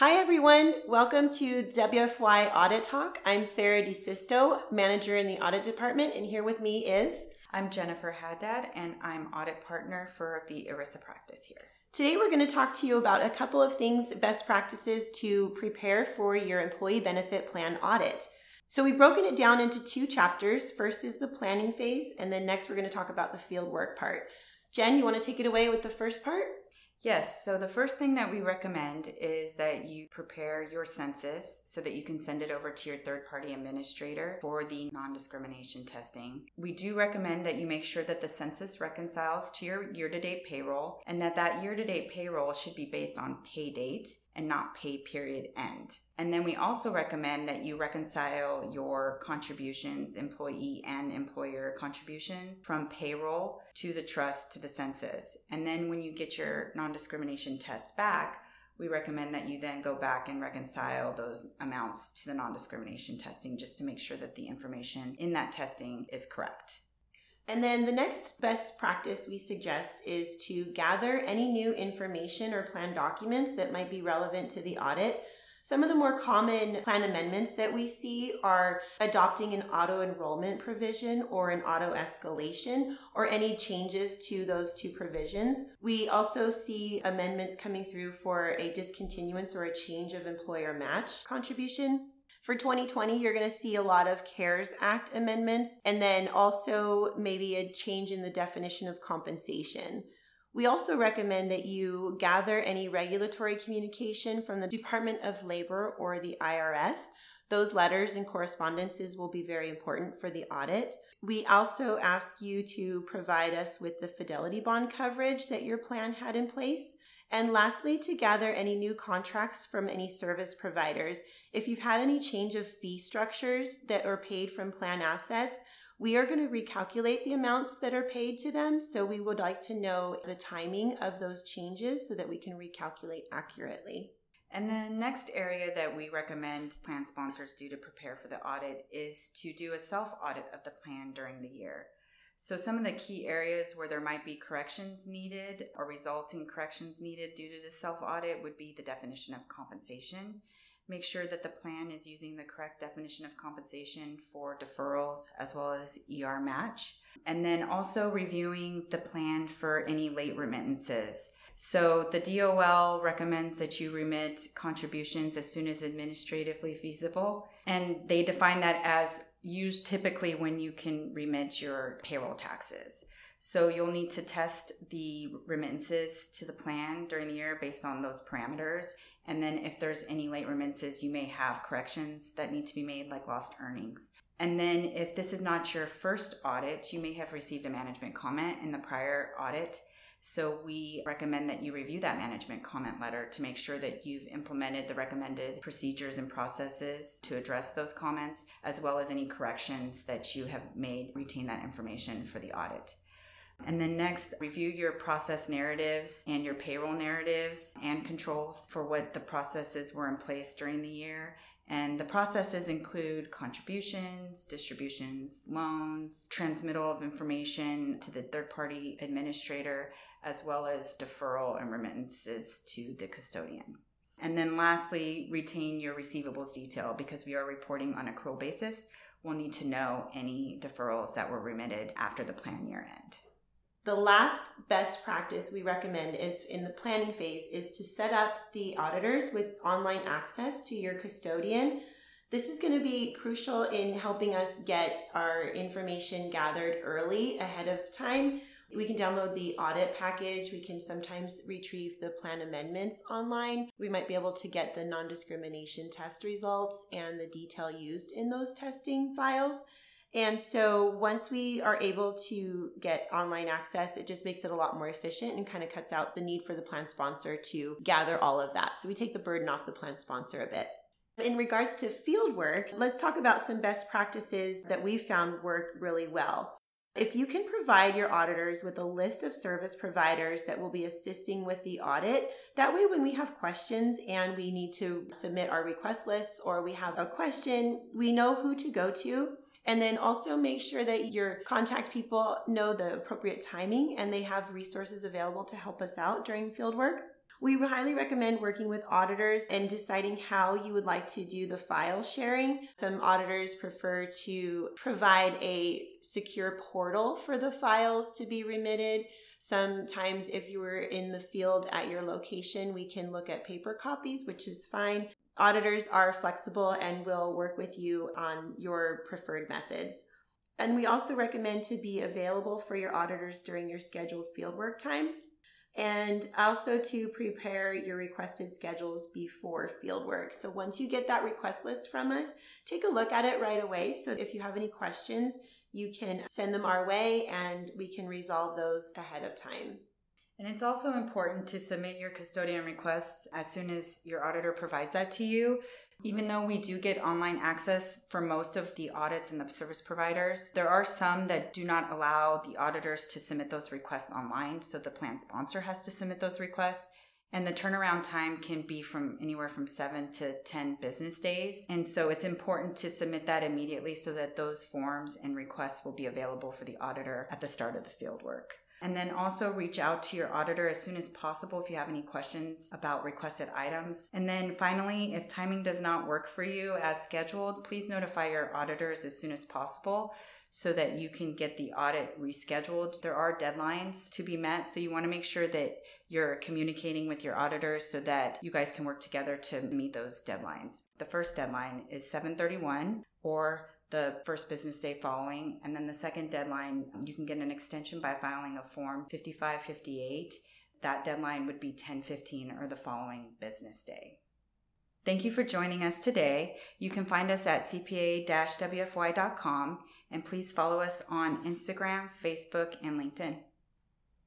Hi, everyone. Welcome to WFY Audit Talk. I'm Sarah DeSisto, manager in the audit department, and here with me is. I'm Jennifer Haddad, and I'm audit partner for the ERISA practice here. Today, we're going to talk to you about a couple of things, best practices to prepare for your employee benefit plan audit. So, we've broken it down into two chapters. First is the planning phase, and then next, we're going to talk about the field work part. Jen, you want to take it away with the first part? Yes, so the first thing that we recommend is that you prepare your census so that you can send it over to your third party administrator for the non discrimination testing. We do recommend that you make sure that the census reconciles to your year to date payroll and that that year to date payroll should be based on pay date and not pay period end. And then we also recommend that you reconcile your contributions, employee and employer contributions from payroll to the trust to the census. And then when you get your non discrimination test back, we recommend that you then go back and reconcile those amounts to the non discrimination testing just to make sure that the information in that testing is correct. And then the next best practice we suggest is to gather any new information or plan documents that might be relevant to the audit. Some of the more common plan amendments that we see are adopting an auto enrollment provision or an auto escalation or any changes to those two provisions. We also see amendments coming through for a discontinuance or a change of employer match contribution. For 2020, you're going to see a lot of CARES Act amendments and then also maybe a change in the definition of compensation. We also recommend that you gather any regulatory communication from the Department of Labor or the IRS. Those letters and correspondences will be very important for the audit. We also ask you to provide us with the fidelity bond coverage that your plan had in place. And lastly, to gather any new contracts from any service providers. If you've had any change of fee structures that are paid from plan assets, we are going to recalculate the amounts that are paid to them. So we would like to know the timing of those changes so that we can recalculate accurately. And the next area that we recommend plan sponsors do to prepare for the audit is to do a self audit of the plan during the year. So, some of the key areas where there might be corrections needed or resulting corrections needed due to the self audit would be the definition of compensation. Make sure that the plan is using the correct definition of compensation for deferrals as well as ER match. And then also reviewing the plan for any late remittances. So the DOL recommends that you remit contributions as soon as administratively feasible. And they define that as used typically when you can remit your payroll taxes. So you'll need to test the remittances to the plan during the year based on those parameters. And then if there's any late remittances, you may have corrections that need to be made, like lost earnings. And then if this is not your first audit, you may have received a management comment in the prior audit. So we recommend that you review that management comment letter to make sure that you've implemented the recommended procedures and processes to address those comments, as well as any corrections that you have made. Retain that information for the audit. And then next, review your process narratives and your payroll narratives and controls for what the processes were in place during the year. And the processes include contributions, distributions, loans, transmittal of information to the third party administrator, as well as deferral and remittances to the custodian. And then lastly, retain your receivables detail because we are reporting on accrual basis. We'll need to know any deferrals that were remitted after the plan year end. The last best practice we recommend is in the planning phase is to set up the auditors with online access to your custodian. This is going to be crucial in helping us get our information gathered early ahead of time we can download the audit package. We can sometimes retrieve the plan amendments online. We might be able to get the non discrimination test results and the detail used in those testing files. And so once we are able to get online access, it just makes it a lot more efficient and kind of cuts out the need for the plan sponsor to gather all of that. So we take the burden off the plan sponsor a bit. In regards to field work, let's talk about some best practices that we found work really well. If you can provide your auditors with a list of service providers that will be assisting with the audit, that way when we have questions and we need to submit our request lists or we have a question, we know who to go to. And then also make sure that your contact people know the appropriate timing and they have resources available to help us out during field work. We highly recommend working with auditors and deciding how you would like to do the file sharing. Some auditors prefer to provide a secure portal for the files to be remitted. Sometimes, if you were in the field at your location, we can look at paper copies, which is fine. Auditors are flexible and will work with you on your preferred methods. And we also recommend to be available for your auditors during your scheduled fieldwork time and also to prepare your requested schedules before fieldwork. So once you get that request list from us, take a look at it right away. So if you have any questions, you can send them our way and we can resolve those ahead of time. And it's also important to submit your custodian requests as soon as your auditor provides that to you. Even though we do get online access for most of the audits and the service providers, there are some that do not allow the auditors to submit those requests online. So the plan sponsor has to submit those requests. And the turnaround time can be from anywhere from seven to 10 business days. And so it's important to submit that immediately so that those forms and requests will be available for the auditor at the start of the field work. And then also reach out to your auditor as soon as possible if you have any questions about requested items. And then finally, if timing does not work for you as scheduled, please notify your auditors as soon as possible so that you can get the audit rescheduled. There are deadlines to be met, so you want to make sure that you're communicating with your auditors so that you guys can work together to meet those deadlines. The first deadline is 731 or the first business day following. And then the second deadline, you can get an extension by filing a form 5558. That deadline would be 1015 or the following business day. Thank you for joining us today. You can find us at cpa-wfy.com and please follow us on Instagram, Facebook, and LinkedIn.